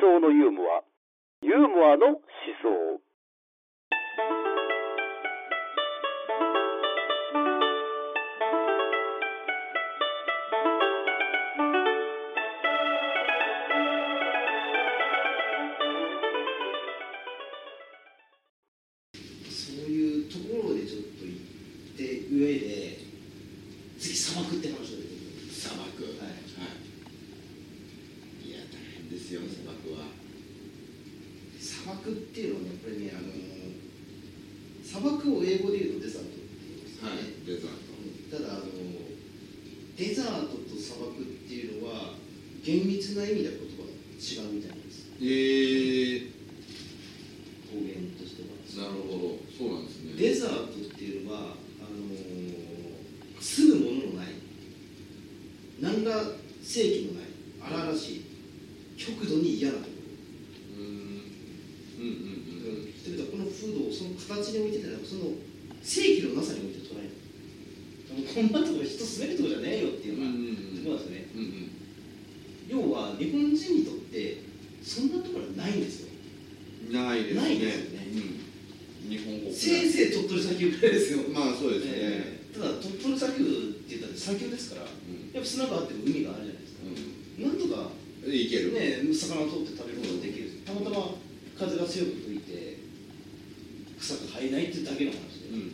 想のユーモア。ユーモアの思想。荒々しい極度に嫌なと。こうん。うん。うん。ろ、人々はこの風土をその形に置いてたらその正規のなさに置いて捉えるこん。なところ人住めるところじゃねえよっていううん。のが、ところなん。ですよねうん。うん。要は日本人にとってそん。なところはないん。ですよないですねないですよねうん、日本国せいぜい鳥取砂丘ぐらいですよ、まあそうですね、えーただ鳥取砂丘って言ったら砂丘ですからうん。やっぱ砂があって海があるじゃないですかうなんとかんいける。ね魚を取って食べることができる。たまたま風が強く吹いて草が生えないっていうだけの話で,、うん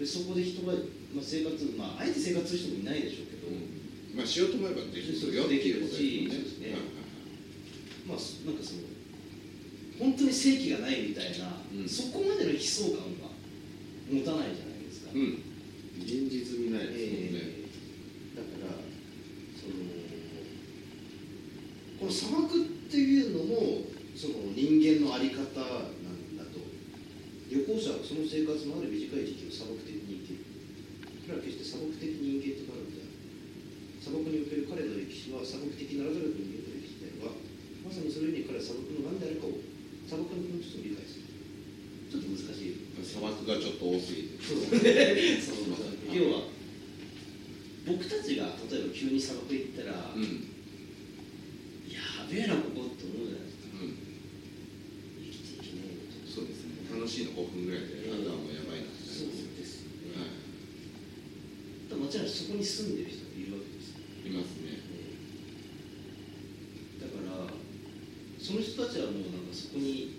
でそこで人が、まあ、生活まああえて生活する人もいないでしょうけど、うん。まあしようと思えばできるよできるしっていうことそうですね。はいまあなんかその本当に正気がないみたいな、うん。そこまでの悲壮感が持たないじゃないですか、現実見ないですもんね、えーだからそのこの砂漠っていうのもその人間の在り方なんだと旅行者はその生活のある短い時期を砂漠的に生きるこれは決して砂漠的人間となるのである砂漠における彼の歴史は砂漠的ならざる人間の歴史であるがまさにそれに彼は砂漠の何であるかを砂漠の本質を理解するちょっと難しい砂漠がちょっと多すぎて。そうそう要は僕たちが例えば急に砂漠行ったら、うんやべえなここって思うじゃないですかうん。生きていけないよとそうですね楽しいの5分ぐらいであとはもうやばいなってそうですよね、ますただもちろん。そこに住ん。でる人がいるわけですよ、いますねだからその人たちはもうなん。かそこに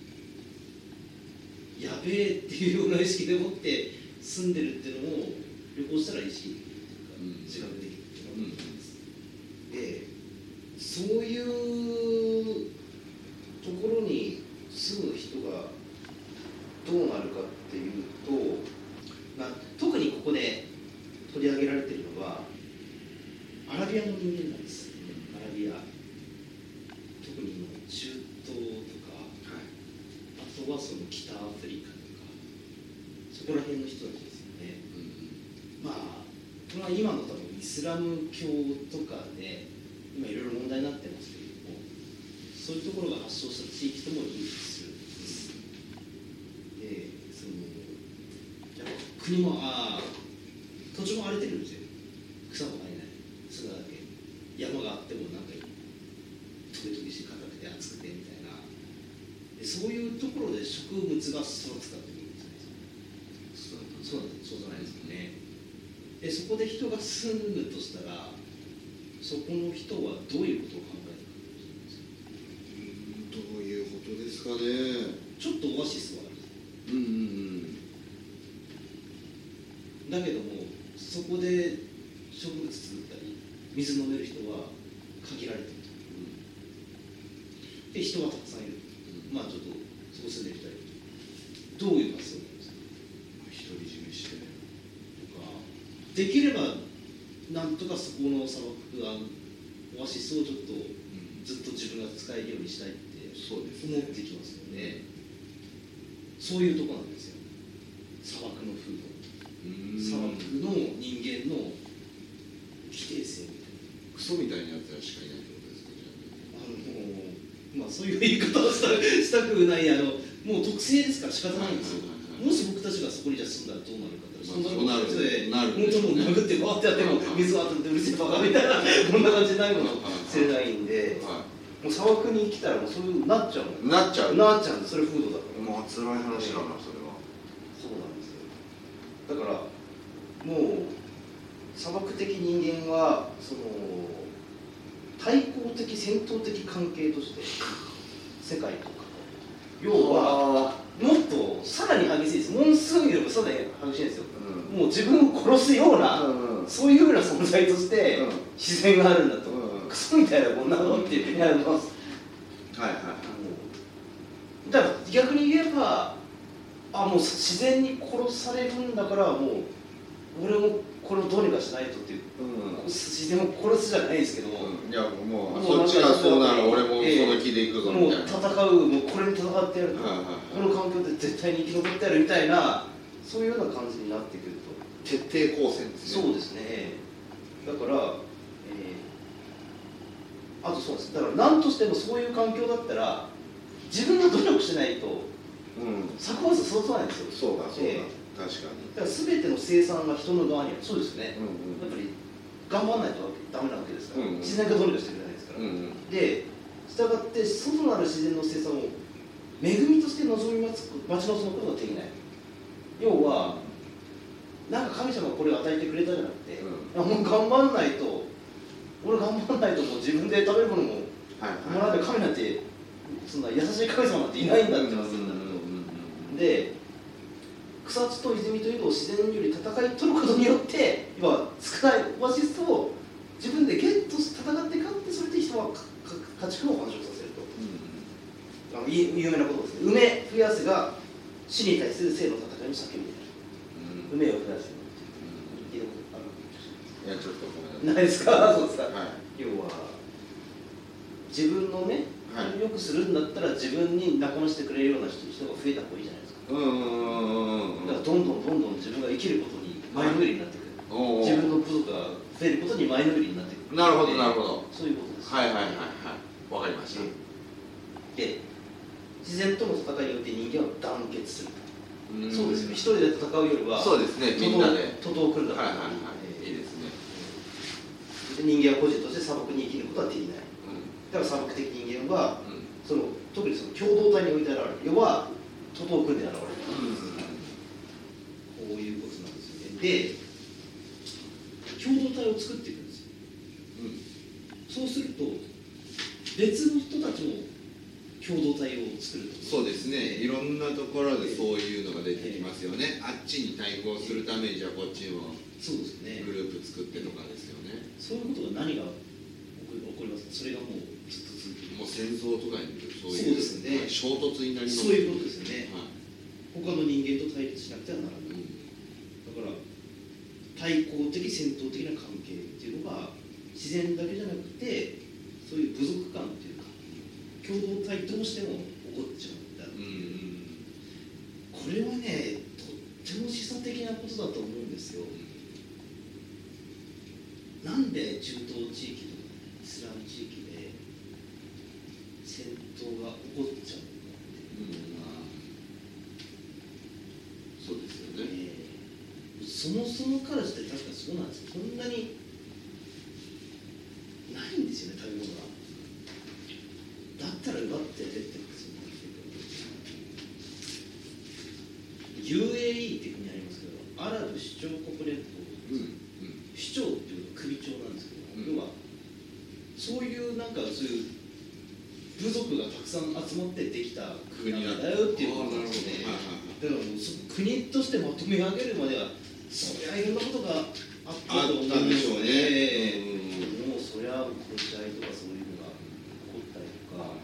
やべえっていうような意識でもって住ん。でるっていうのを旅行したら意識できるというか、うん。自覚できるっていうのうん。があります、でそういうところに住む人がどうなるかっていうと、まあ、特にここで取り上げられているのはアラビアの人間なんですアラビア特に中東とかあとはその北アフリカとかそこら辺の人たちですよねうんまあこれは今の多分イスラム教とかで今いろいろ問題になってますけれどもそういうところが発症した地域ともリンクするんです。でその国もああ土地も荒れてるんですよ草も生えない砂だけ山があってもなんかトゲトゲして硬くて厚くてみたいなでそういうところで植物が育つかっていうんですねそうなんですそうじゃないですかねでそこで人が住むとしたらそこの人はどういうことを考えてるかどういうことですかね。ちょっとオアシスはある。うんうんだけどもそこで植物作ったり水飲める人は限られてると。で人はたくさんいる。まあちょっとそこ住んでる人はいるどういう発想なんですか独り占めしてねとかできればなんとかそこの砂漠がオアシスをちょっとずっと自分が使えるようにしたいって思ってきますよね。そういうとこなんですよ。砂漠の風土。うん。砂漠の人間の規定性みたいクソみたいなやつらしかいないってことですかじゃなあのまあそういう言い方をしたくないあのもう特性ですから仕方ないんですよもし僕たちがそこにじゃあ住んだらどうなるかってそんなまあそうなるでなる本当もう殴ってバーってやっても水を当ててうるせえバカみたいなこんな感じになるかもしれないんではもう砂漠に来たらもうそういうなっちゃうの？なっちゃうなっちゃうそれ風土だから。まあ辛い話だなそれは。そうなんですよ。だからもう砂漠的人間はその対抗的戦闘的関係として世界とか要はもっとさらに激しいです。モンスーンよりもさらに激しいんですよ。うん。もう自分を殺すような、うんそういうような存在としてうん。自然があるんだと、うん。クソみたいなこんなのっていうやります。はいはいだから逆に言えばあもう自然に殺されるんだからもう俺もこれをどうにかしないとっていう。うん。自然を殺すじゃないですけど、いやもうもうそっちがそうなら俺もそえ。えの気でいくぞもうみたいな。戦うもうこれに戦ってやると、はいはいこの環境で絶対に生き残ってやるみたいなそういうような感じになってくると。徹底抗戦ですね。そうですね。だから、えーあとそうです。だから何としてもそういう環境だったら自分が努力しないとうん。作物育たないんですよ。そうだそうだ。え確かに。だから全ての生産が人の側にある。そうですね、うんやっぱり頑張らないとダメなわけですから、うん自然がどうにかしてくれないですから、うんうん。で従って外なる自然の生産を恵みとして望み待つ待ち望むことができない。要はなんか神様がこれを与えてくれたじゃなくて、ういやもう頑張らないと俺頑張らないともう自分で食べるものもはい。もらって神なんてそんな優しい神様なんていないんだってますうんうんうん。で草津と泉というのを自然より戦い取ることによって要は少ないオアシスを自分でゲット戦って勝ってそれで人は家畜を繁殖させると。うん。あのい有名なことですね。梅増やせが死に対する生の戦いに叫ぶみたいうん。な梅を増やせ聞いやちょっとごめんなさい。ないですか？そうですか、はい。要は自分のね、はい。よくするんだったら自分に仲間してくれるような人人が増えた方がいいじゃないですか。うんうんうんうんだからどんどんどんどん自分が生きることに前のめりになってくる、自分の部族が増えることに前のめりになってくる。なるほどなるほど。そういうことです。はいはいはいはいわかりました。で自然との戦いによって人間は団結するん。そうですよ一人で戦うよりはそうですね。みんなで。徒党を組んだはい方がはいはい。いいですね。で人間は個人として砂漠に生きることはできない。うん。だから砂漠的人間はうん。その特にその共同体において現れる。要は徒党を組んで現れるこういうことなんですよね。で共同体を作っていくんですよ。そうすると別の人たちも共同体を作ると。そうですね。いろんなところでそういうのが出てきますよね。あっちに対抗するためにじゃあこっちもそうですね。グループ作ってとかですよね。そういうことが何が起こ起こります？かそれがもうずっと続くもう戦争とかにそういうですね。はい衝突になりますそういうことですよね。はい。他の人間と対立しなくてはならない。だから対抗的戦闘的な関係っていうのが自然だけじゃなくてそういう部族間っていうか共同体どうしても起こっちゃうんだ。うんうん。これはねとっても示唆的なことだと思うんですよ。なんで中東地域とかイスラム地域で戦闘が起こっちゃうのかっていうのが、そうですよね。えーそもそもからして確かにそうなんですよ。そんなにないんですよね食べ物がだったら奪って出てますよね UAE っていう国ありますけどアラブ首長国連邦うんうん首長っていうのは首長なんですけど、うん要はそういうなんかそういう部族がたくさん集まってできた国なんだよっていうことなんですねあだからもうそ国としてまとめ上げるまではそりゃいろんなことがあったと思うんでしょうね。うん。もうそりゃ殺し合いとかそういうのが起こったりとか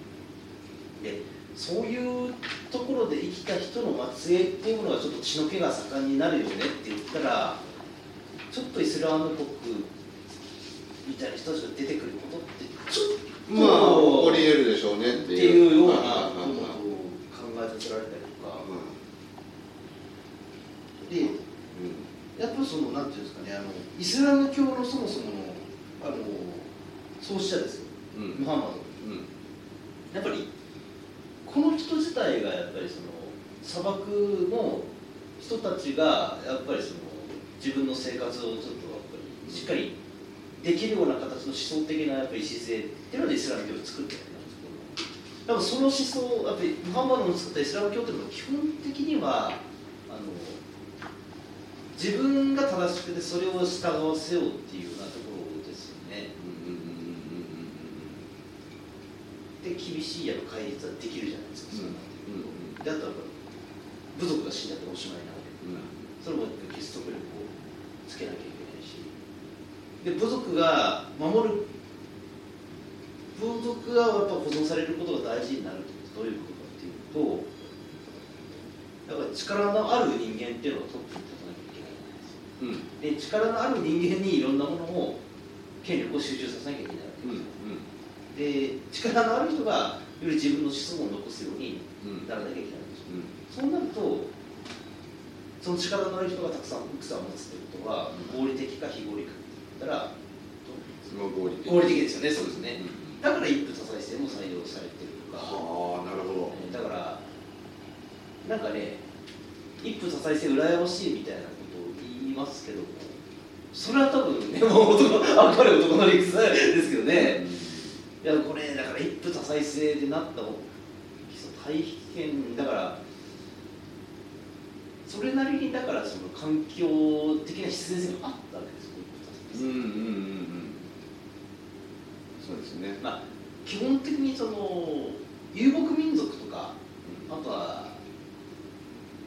でそういうところで生きた人の末裔っていうものがちょっと血の気が盛んになるよねって言ったらちょっとイスラム国みたいな人たちが出てくることってちょっとまあ起こり得るでしょうねっってていうようなことをはい考えさせられたりとか。はいでやっぱりそのなんていうんですかねあのイスラム教のそもそものあの創始者ですよ。ムハンマド。うん。やっぱりこの人自体がやっぱりその砂漠の人たちがやっぱりその自分の生活をちょっとやっぱりしっかりできるような形の思想的なやっぱり姿勢っていうのでイスラム教を作ってるわけなんですだからその思想やっぱりムハンマドの作ったイスラム教っていうのは基本的にはあの自分が正しくてそれを従わせようっていうようなところですよねで厳しいやの戒律はできるじゃないですか、そうなってうんうんくるとであとは部族が死んだっておしまいなわけだから、それも結束力をつけなきゃで部族が守る部族がやっぱ保存されることが大事になるってどういうことかっていうとだから力のある人間っていうのがトップに立たなきゃいけないうん。で力のある人間にいろんなものを権力を集中させなきゃいけないわけうんですよ、で力のある人がより自分の子孫を残すようにうん。うんならなきゃいけないんですよ。うん。そうなるとその力のある人がたくさん奥さんを持つってことは合理的か非合理かったらその合理的合理的ですよねそうですね。うんだから一夫多妻制も採用されてるとか。はあなるほど。えーだからなんかね一夫多妻制羨ましいみたいなことを言いますけどもそれは多分ね もう男あ彼男の理屈ですけどね。いやこれだから一夫多妻制でなった大変だからそれなりにだからその環境的な必然性があったわけうんうんうんうん。そうですね。まあ基本的にその遊牧民族とかあとは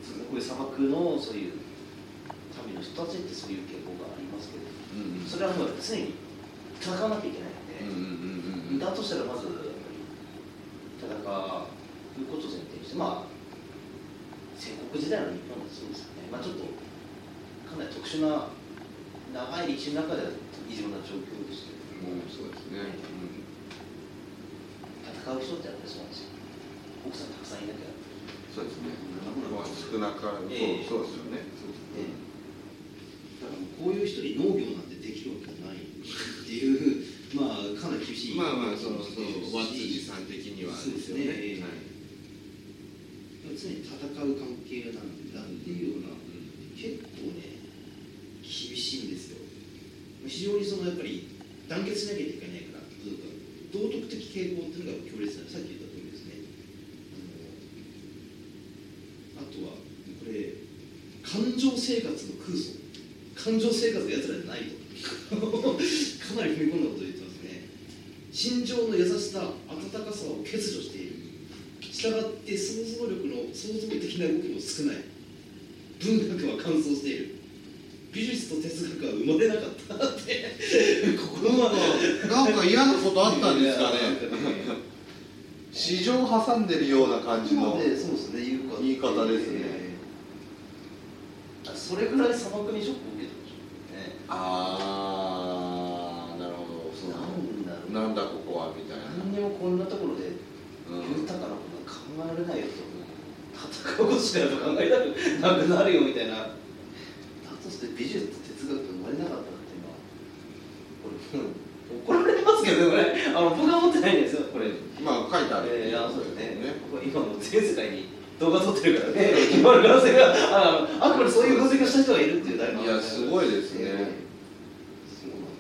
そうですねこういう砂漠のそういう民の人たちってそういう傾向がありますけどうんうん。それはもう常に戦わなきゃいけないので、うんうんうんうんだとしたらまず戦うことを前提にしてまあ戦国時代の日本はそうですよね。まあちょっとかなり特殊な長い歴史の中では異常な状況でしたけども、うんそうですね戦う人ってやっぱりそうなんですよ奥さんたくさんいなきゃ。そうですね。まあ少なからず。ええ。そうですよね。だからこういう人に農業なんてできるわけないっていうまあかなり厳しいまあまあそうそう和辻さん的にはですね常に戦う関係なんだっていうような結構ね厳しいんですよ非常にそのやっぱり団結しなきゃいけないから道徳的傾向っていうのが強烈なさっき言った通りですね。あとはこれ感情生活の空想。感情生活がやつらじゃないと。かなり踏み込んだことを言ってますね。心情の優しさ温かさを欠如している。したがって想像力の創造的な動きも少ない。文学は乾燥している。美術と哲学は生まれなかったって。心はなんか嫌なことあったんですかね。ね市場挟んでるような感じのでそうですね言い方ですね。あそれぐらい砂漠にショックを受けてました。ねああなるほどそう。なんだなんだここはみたいな。何にもこんなところでうん。豊かなこと考えられないよと。戦うことしか考えたくなくなるよみたいなして美術と哲学が生まれなかったっていうのはこれ、うん怒られますけどねこれあの僕は思ってないんですよこれ。まあ書いてある。えー、あそうですね。ね。今もう全世界に動画撮ってるからね今の可能性がああくまでそういう分析をした人がいるっていうだいやすごいですね。えーそうなん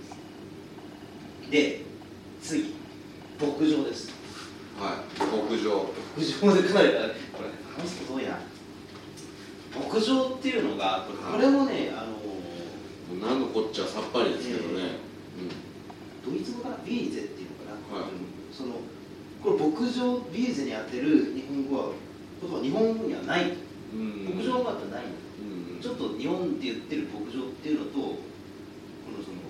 です。で次牧場です。はい牧場。牧場でかなりこれ話すとどうや牧場っていうのがこれこれもねあの何のこっちゃさっぱりですけどね、ドイツ語かなビーゼっていうのかな、はい。そのこれ牧場ビーゼに当てる日本語は言葉日本語にはない。うん。うん牧場があってないうん。ちょっと日本で言ってる牧場っていうのとこのその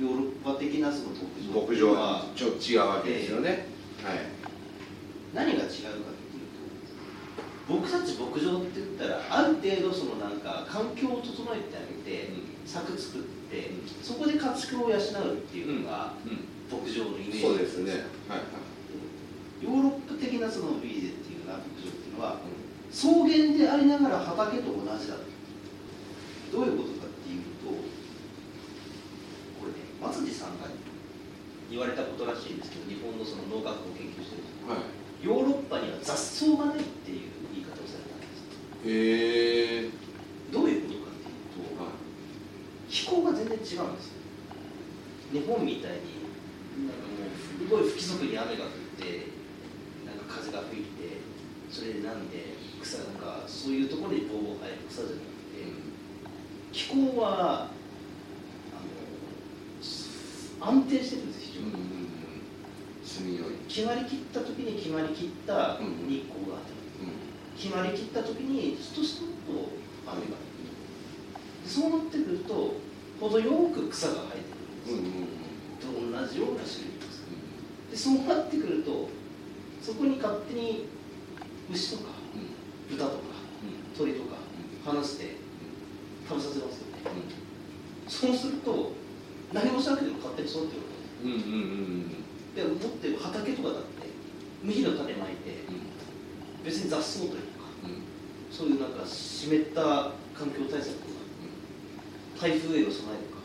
ヨーロッパ的なその牧場牧場はちょっと違うわけですよね、はい。何が違うかっていうと僕たち牧場って言ったらある程度そのなんか環境を整えてあげて、柵作って、うんそこで家畜を養うっていうのがうん。牧場のイメージ。そうですね。はいはい。ヨーロッパ的なそのビーゼっていうような牧場っていうのは草原でありながら畑と同じだどういうことかっていうとこれね松地さんが言われたことらしいんですけど日本のその農学を研究してる人はい。ヨーロッパには雑草がないっていう言い方をされたんです。へえどういうことかっていうとは気候が全然違うん。です日本みたいになん。かもうすごい不規則に雨が降ってなん。か風が吹いてそれでなん。で草なん。かそういうところにボーボー生える草じゃなくて気候はあの安定してるん。です非常に、住みよい決まりきった時に決まりきった日光が当たる、決まりきった時にストストッと雨が降るそうなってくると程よく草が生えてくるんですよ、と同じような種類です。でそうなってくるとそこに勝手に牛とか豚とか鳥とか放して食べさせますよね、そうすると何もしなくても勝手に育ってくるうんうんうんでもっって畑とかだって麦の種まいて別に雑草というかそういうなんか湿った環境対策とか台風への備えとか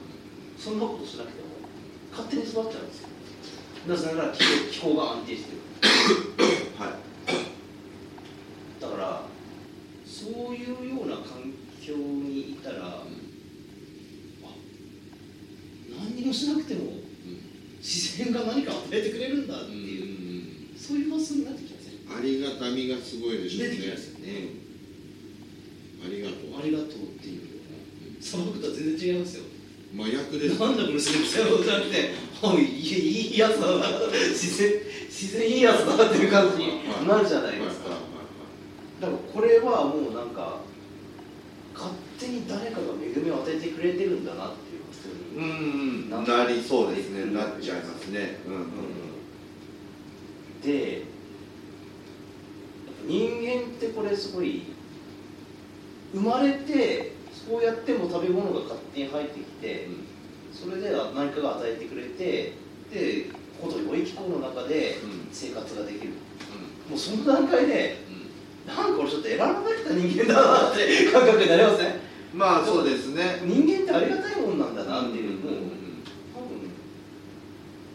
そんなことしなくても勝手に育っちゃうんですよ。なぜなら気候気候が安定してる。はい。だからそういうような環境にいたら、あ何にもしなくても自然が何か与えてくれるんだっていう、そういう発想になってきませんありがたみがすごいでしょうね。出てきますよねうんありがとうありがとうっていう砂漠とは全然違いますよ麻薬ですなんだこれすれ違うじゃなくておいいいいいやつだな自然自然いいやつだなっていう感じになるじゃないですか。だからこれはもうなんか勝手に誰かが恵みを与えてくれてるんだなっていう発想に、うんななりそうですねなっちゃいますね。うんうんでやっぱ人間ってこれすごい生まれてそうやっても食べ物が勝手に入ってきて、それで何かが与えてくれてで程よい気候の中でうん。生活ができる、もうその段階でなんか俺ちょっと選ばれた人間だなって 感覚になりますねまあそうですね。人間ってありがたいもんなんだなっていう、もう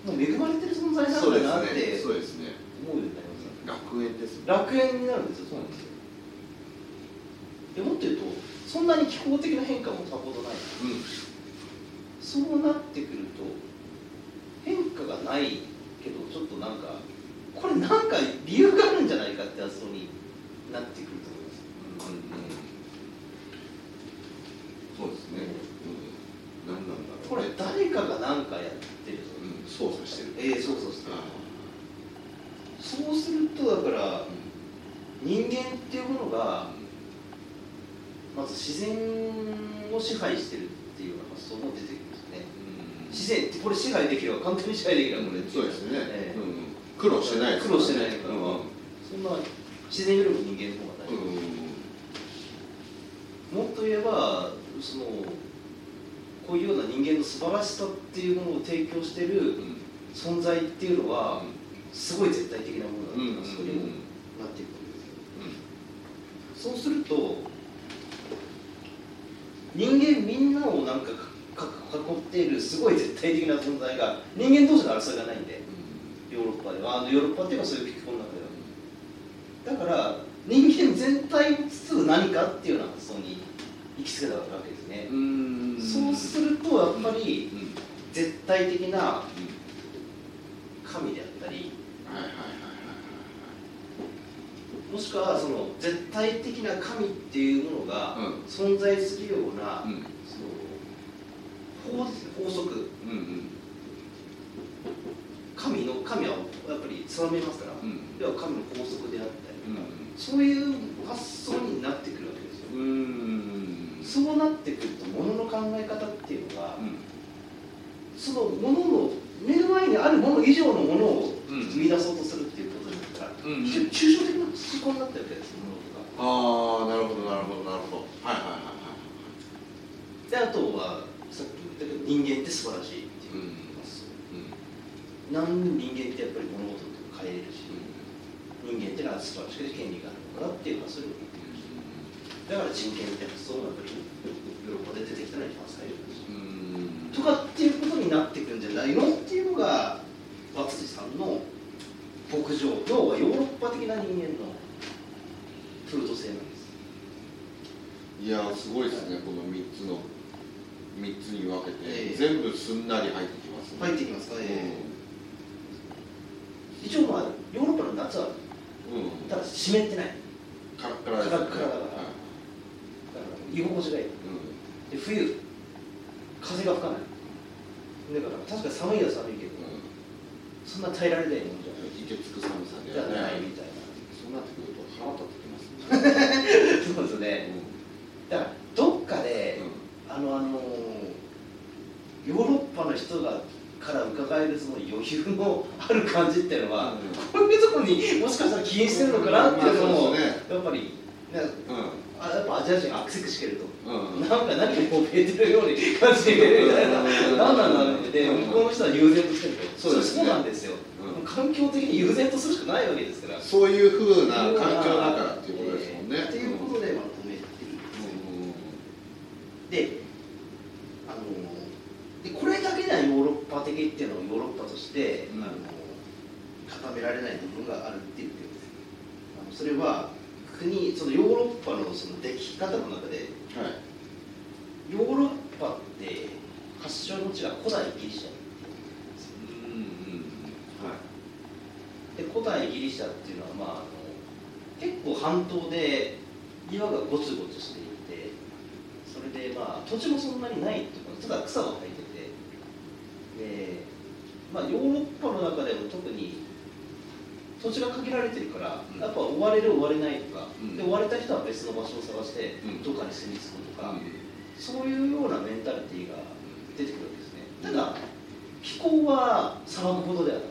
多分もう恵まれてる存在なんだなってそうですね。思うようになります楽園ですね。楽園になるんですよそうなんですよ。でもっと言うとそんなに気候的な変化もさほどないそうなってくると変化がないけどちょっとなんかこれなんか理由があるんじゃないかって発想になってくると思います。そうですね。うん。何なんだろうこれ誰かが何かやってるとうん。操作してる。ええそうそうそう。あそうするとだから人間っていうものがまず自然を支配してるっていうような発想も出てきますね自然ってこれ支配できるわ簡単に支配できるわこれそうですね。ええ。うん苦労してないです苦労してないから、うんそんな自然よりも人間の方が大事、もっと言えばそのこういうような人間の素晴らしさっていうものを提供してる存在っていうのはすごい絶対的なものだうんうんっていうのはそれなっていくわけですよ。そうすると人間みんなをなんか囲っているすごい絶対的な存在が人間同士の争いがないんでヨーロッパでは。あのヨーロッパっていうのはそういう気候の中ではだから人間全体を包む何かっていうような発想に行き着けたわけですね、うんそうするとやっぱり絶対的な神であったりもしくはその絶対的な神っていうものがうん。存在するような、うん法法則うんうん。神の神はやっぱり定めますから、うん。では神の法則であったりとか、うん。そういう発想になってくるわけですよ、うんそうなってくると物の考え方っていうのが、うん。その物の目の前にあるもの以上のものをうん。生み出そうとするっていうことになったら、うん非常に抽象的な思考になってるわけです物事が。ああなるほどなるほどなるほど。はいはいはいはい。であとはさっき人間って素晴らしいっていう発想、なんで人間ってやっぱり物事を変えれるし、人間ってのは素晴らしくて権利があるのかなってい。う発想力だから人権って発想がやっぱりヨーロッパで出てきたのは一番最初です。うん。とかっていうことになってくるんじゃないのっていうのが和辻さんの牧場要はヨーロッパ的な人間の風土性なんです。いやーすごいですねこの三つのに分けて、ええ。全部すんなり入ってきますね。入ってきますか？うん。一応まあヨーロッパの夏はう湿ってないカラッカラですカラッカラだからはいだから居心地がいいうんで冬風が吹かないだから確かに寒いは寒いけどそんな耐えられないもんじゃないいけつく寒さでじゃはないないみたいなそうなってくると腹立ってきますねそうですねうだからどっかで、んあのあのヨーロッパの人がから伺えるその余裕のある感じっていうのは、うんこういうところにもしかしたら起因してるのかなっていうのも、まあね。やっぱり、ね、あやっぱアジア人がアクセクしてると、うん。うんなんか何かこう触れてるように感じるみたいな、うん。何なんだって向こうの人は悠然としてる。と、そうね。そうなんですよ、うん。環境的に悠然とするしかないわけですから。そういうふうな環境だからっていうことですもんね。えーっていうことでまとめてるんです。よであのでこれだけではヨーロッパ的っていうのをヨーロッパとして、うん。あの固められない部分があるっていうことですあのそれは国そのヨーロッパのその出来方の中ではい。ヨーロッパって発祥の地が古代ギリシャうんうんはで古代ギリシャっていうのは、まあ、あの結構半島で岩がゴツゴツしていてそれでまあ土地もそんなにないっていうかただ草が生えてて。で、まあ、ヨーロッパの中でも特に土地が限られてるから、うん。やっぱ追われる追われないとか、うん。で追われた人は別の場所を探してうん。どっかに住み着くとか、い。そういうようなメンタリティーが出てくるわけですね。ただ気候は砂漠ほどではない。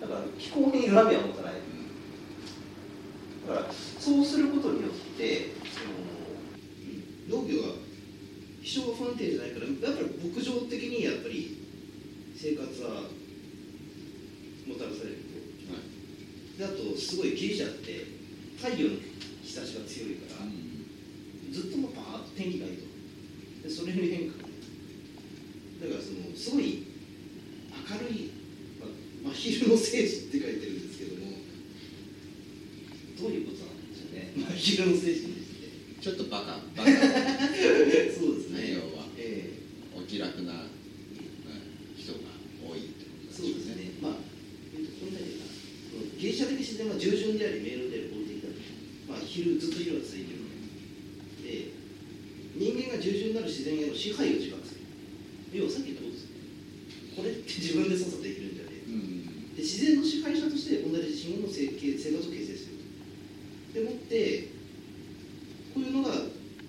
だから気候に恨みは持たない。だからそうすることによってその農業は気象が不安定じゃないからやっぱり牧場的にやっぱり生活はもたらされる。とであとすごいギリシャって太陽の日差しが強いからずっともうバーッと天気がいいと。でそれに変化。だからそのすごい明るい、まあ、真昼の聖地って書いてるんですけどもどういうことなんでしょうね。真昼の聖地にですねちょっとバカ。バカ。そうですね。内容は。え。お気楽な人が多いってことえそうですねまあえっとこんなにかなそのギリシャ的自然は従順であり明朗であり合理的だまあ昼ずっと昼は続いてるで人間が従順なる自然への支配を自覚する。要はさっき言ったことです。ねこれって自分で操作できるんじゃね。えうん。で自然の支配者として同じ自身の生生活を形成する。でもってこういうのが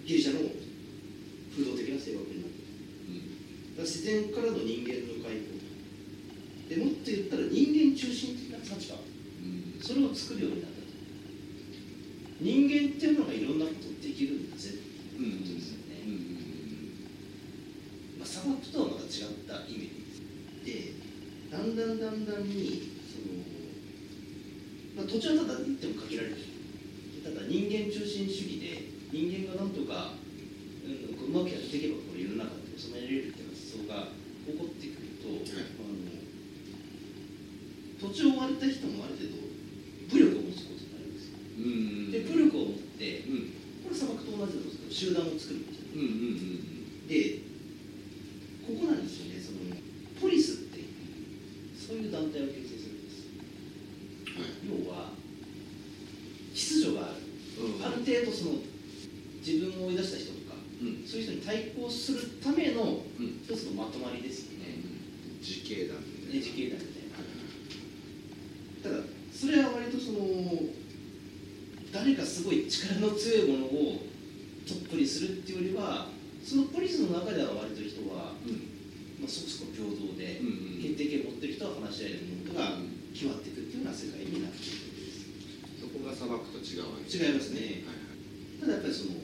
ギリシャの風土的な性格になるだから自然からの人間の解放でもっと言ったら人間中心的な立場うんそれを作るようになったと人間っていうのがいろんなことできるんだぜってうんいうことですよね、うんまあ、砂漠とはまた違った意味でだんだんだんだんにその、まあ、土地はただ言っても限られるただ人間中心主義で人間がなんとか、うん、こううまくやっていけばこの世の中って収められるっていう発想が起こってくると、はいあの土地を追われた人もある程度武力を持つことになるんですようん。で武力を持ってうん。これ砂漠と同じなんですけど集団を作るんうん。でここなんですよねそのポリスっていうそういう団体を形成するんですはい要は秩序がある、ある程度その自分を追い出した人とかうんそういう人に対抗するためのうん一つのまとまりですよね、自警団みたいなね自警団みたいなはいただそれは割とその誰かすごい力の強いものをトップにするっていうよりはそのポリスの中では割と人は、うんまあ、そこそこ平等で、うんうん決定権を持ってる人は話し合えるものが決まっていくっていうような世界になっているそこが砂漠と違うわけ違いますねはいただやっぱりその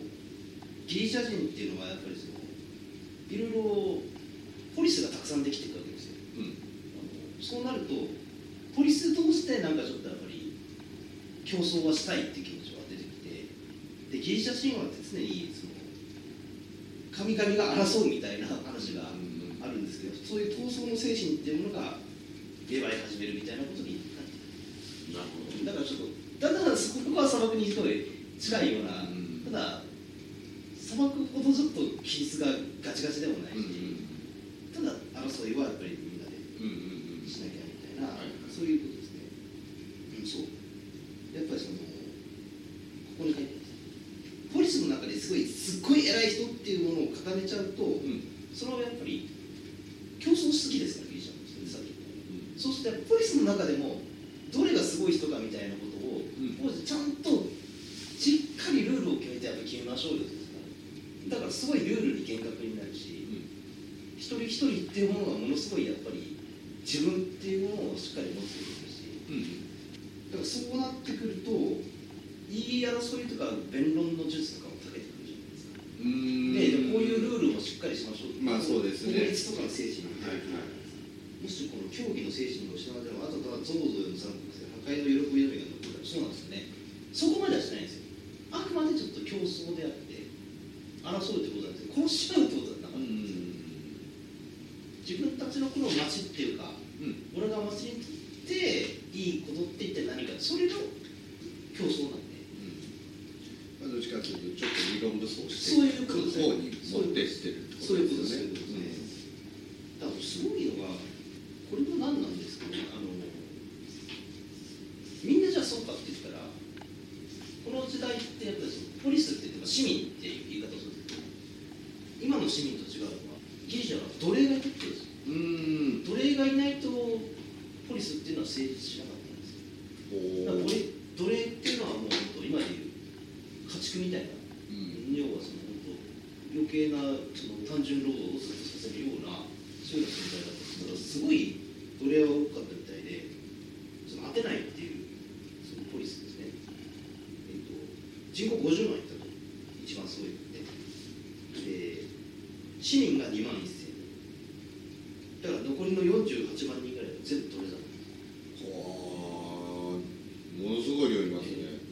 ギリシャ人っていうのはやっぱりそのいろいろポリスがたくさんできていくわけですようんあのそうなるとポリス通してなんかちょっとやっぱり競争はしたいっていう気持ちが出てきてでギリシャ神話って常にその神々が争うみたいな話があるんですけどそういう闘争の精神っていうものが芽生え始めるみたいなことになってくる。なるほどだからちょっとだからそこは砂漠にすごい近いような、うん。ただ砂漠ほどちょっと気質がガチガチでもないうんし、ただ争いはやっぱりみんなでうんうんうん。しなきゃみたいな、はいそういうことですね、うん、そうやっぱりそのここに書いてますポリスの中ですごいすっごい偉い人っていうものを固めちゃうと、うんそのやっぱり競争しすぎですからギリシャの人ってさっき言ったようにそうするとやっぱポリスの中でもどれがすごい人かみたいなことを、ん当時ちゃんとしっかりルールを決めてやっぱ決めましょうよですからだからすごいルールに厳格になるし、一人一人っていうものがものすごいやっぱり自分っていうものをしっかり持っているしうんだからそうなってくると言い争いとか弁論の術とかも長けてくるじゃないですか。うん。でこういうルールをしっかりしましょう。まあそうですね。法律とかの精神にはいはい。もしこの競技の精神が失われてもあとはゾウゾウの三国性破壊の喜びのみが残るそうなんですよね。そこまではしないんですよ。あくまでちょっと競争であって争うってことなんですよ。殺し合うってことはなかうったんですよ。自分たちのこの町っていうかうん俺が町にとっていいことって一体何かそれの競争なんでまあどっちかというとちょっと理論武装してそういうことですね方に持ってってるってそういうことですよそういうことですだからすごいのがこれも何なんですかねあのみんなじゃあそうかって言ったらこの時代ってやっぱりそのポリスって言っても市民っていう言い方をするんですけど今の市民と違うのはギリシャは奴隷がいるってことですうんうん奴隷がいないとポリスっていうのは成立しなかったんですよ。奴隷奴隷っていうのはもう本当今でいう家畜みたいな。うん要はその本当余計なその単純労働をずっとさせるようなそういうような存在だったんですだからすごい奴隷は多かったみたいでその当てないっていうそのポリスですね、えっと人口50万いったと一番すごいのでで市民が2万1000だから残りの48万人ぐらいは全部奴隷だったんはあものすごい量いますね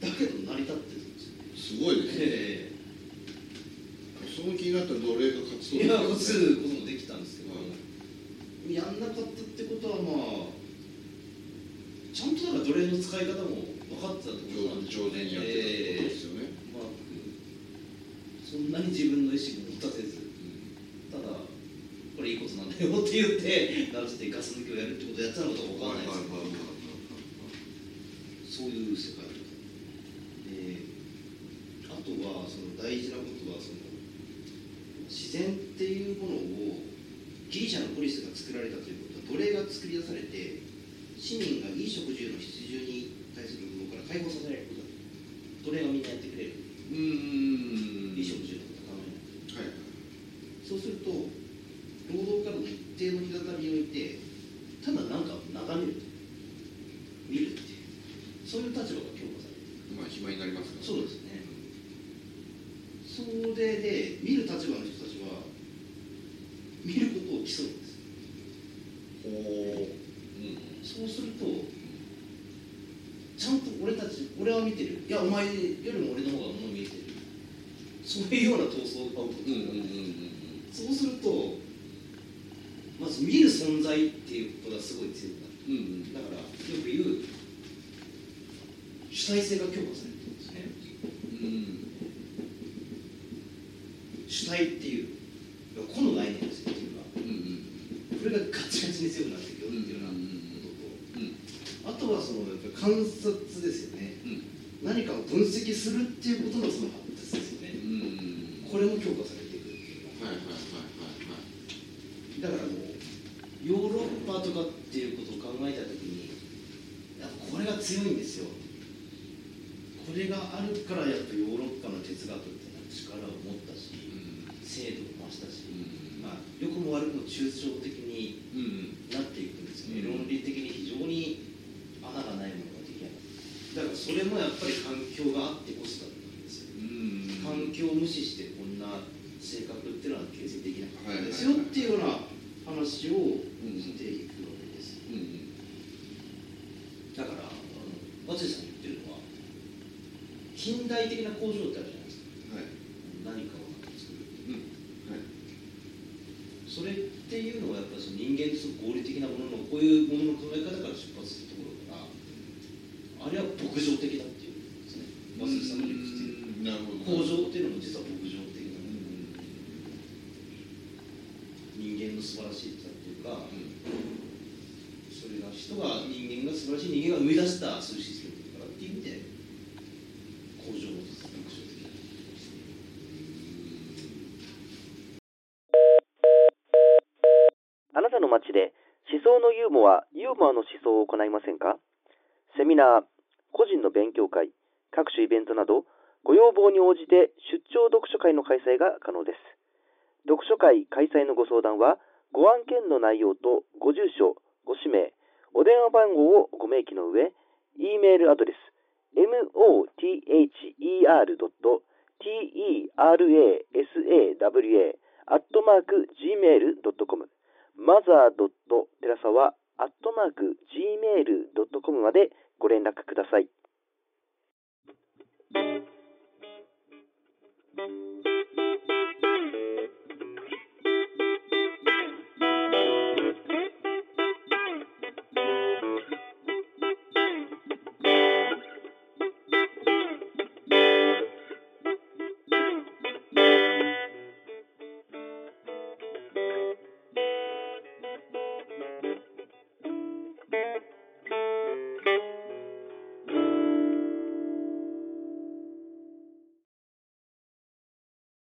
だけど成り立ってるんですよすごいですねえその気になったら奴隷が活動えいやで移きるることもできたんですけど、やんなかったってことはまあちゃんとだから奴隷の使い方も分かってたってことなんでしょう上手にやってたってことですよね、まあそんなに自分の意思も持たせずただこれいいことなんだよって言ってなるってガス抜きをやるってことをやってたのかどうか分かんないですけど、そういう世界であとはその大事なことはその自然っていうものをギリシャのポリスが作られたということは奴隷が作り出されて市民が衣食住の必需に対する部分から解放させられることだ奴隷がみんなやってくれるうん衣食住のこと考えなくてはいそうする定の一定の隔たりにおいてただなんか眺めると見るっていうそういう立場が強化されるまあ暇になりますからそうですねそれで見る立場の人たちは見ることを競うんですほううんそうするとちゃんと俺たち俺は見てるいやお前よりも俺の方がもの見えてるそういうような闘争が起こる、うんうんうんそうするとまず見る存在っていうことがすごい強くなる。うんうん。だからよく言う主体性が強化されてるんですね。うん主体っていう個の概念ですよっていうかうんうん。これがガチガチに強くなっていくよっていうようなうんことと、あとはそのやっぱり観察ですよね。うん。何かを分析するっていうことのその発達ですよねうんこれも強化されていくっていうのははいはいはいはいだからもうヨーロッパとかっていうことを考えた時にやっぱこれが強いんですよこれがあるからやっぱヨーロッパの哲学っていうのは力を持ったし精度を増したし、うんまあ良くも悪くも抽象的にうんうんなっていくんですよね、うん論理的に非常に穴がないものが出来上がるだからそれもやっぱり環境があってこそだったんですようん環境を無視してこんな性格っていうのは形成できなかっていうような話をしていくわけです。うんだからあの松井さん言ってるのは近代的な工場ってあるじゃないですかはい何かを作るうんはいそれっていうのはやっぱりその人間のその合理的なもののこういうものの考え方から出発するところからあれは牧場的だっていうんですね松井さんの理屈っていうなるほど工場っていうのも実は牧場的な人間の素晴らしいさっていうかそれが人が人間が素晴らしい人間が生み出したそういうシステムだからっていう意味で工場町で思想のユーモア、ユーモアの思想を行いませんか？セミナー、個人の勉強会、各種イベントなど、ご要望に応じて出張読書会の開催が可能です。読書会開催のご相談は、ご案件の内容とご住所、ご氏名、お電話番号をご明記の上、e メールアドレス、mother.terasawa マザーテラサワアットマーク Gmail.com までご連絡ください。